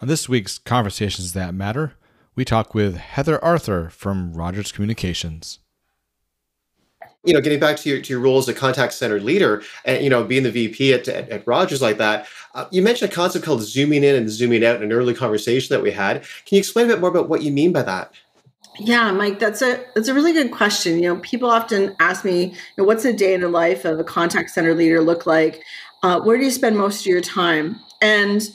On this week's Conversations That Matter, we talk with Heather Arthur from Rogers Communications. You know, getting back to your, to your role as a contact center leader and, you know, being the VP at, at, at Rogers like that, uh, you mentioned a concept called zooming in and zooming out in an early conversation that we had. Can you explain a bit more about what you mean by that? Yeah, Mike, that's a that's a really good question. You know, people often ask me, you know, what's a day in the life of a contact center leader look like? Uh, where do you spend most of your time? And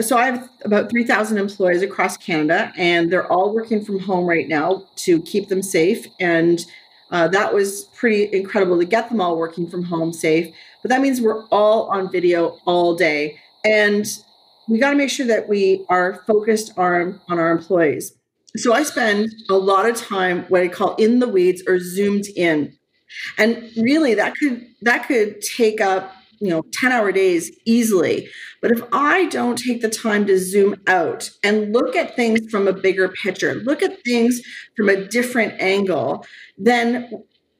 so I have about 3,000 employees across Canada, and they're all working from home right now to keep them safe. And uh, that was pretty incredible to get them all working from home safe. But that means we're all on video all day. And we got to make sure that we are focused on, on our employees. So I spend a lot of time what I call in the weeds or zoomed in. And really that could that could take up you know 10 hour days easily. But if i don't take the time to zoom out and look at things from a bigger picture look at things from a different angle then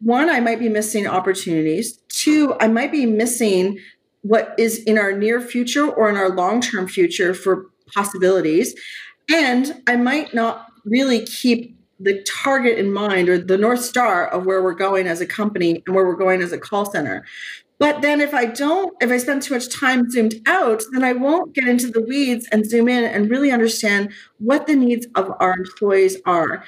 one i might be missing opportunities. Two i might be missing what is in our near future or in our long term future for possibilities. And i might not really keep the target in mind or the north star of where we're going as a company and where we're going as a call center but then if I don't, if I spend too much time zoomed out, then I won't get into the weeds and zoom in and really understand what the needs of our employees are.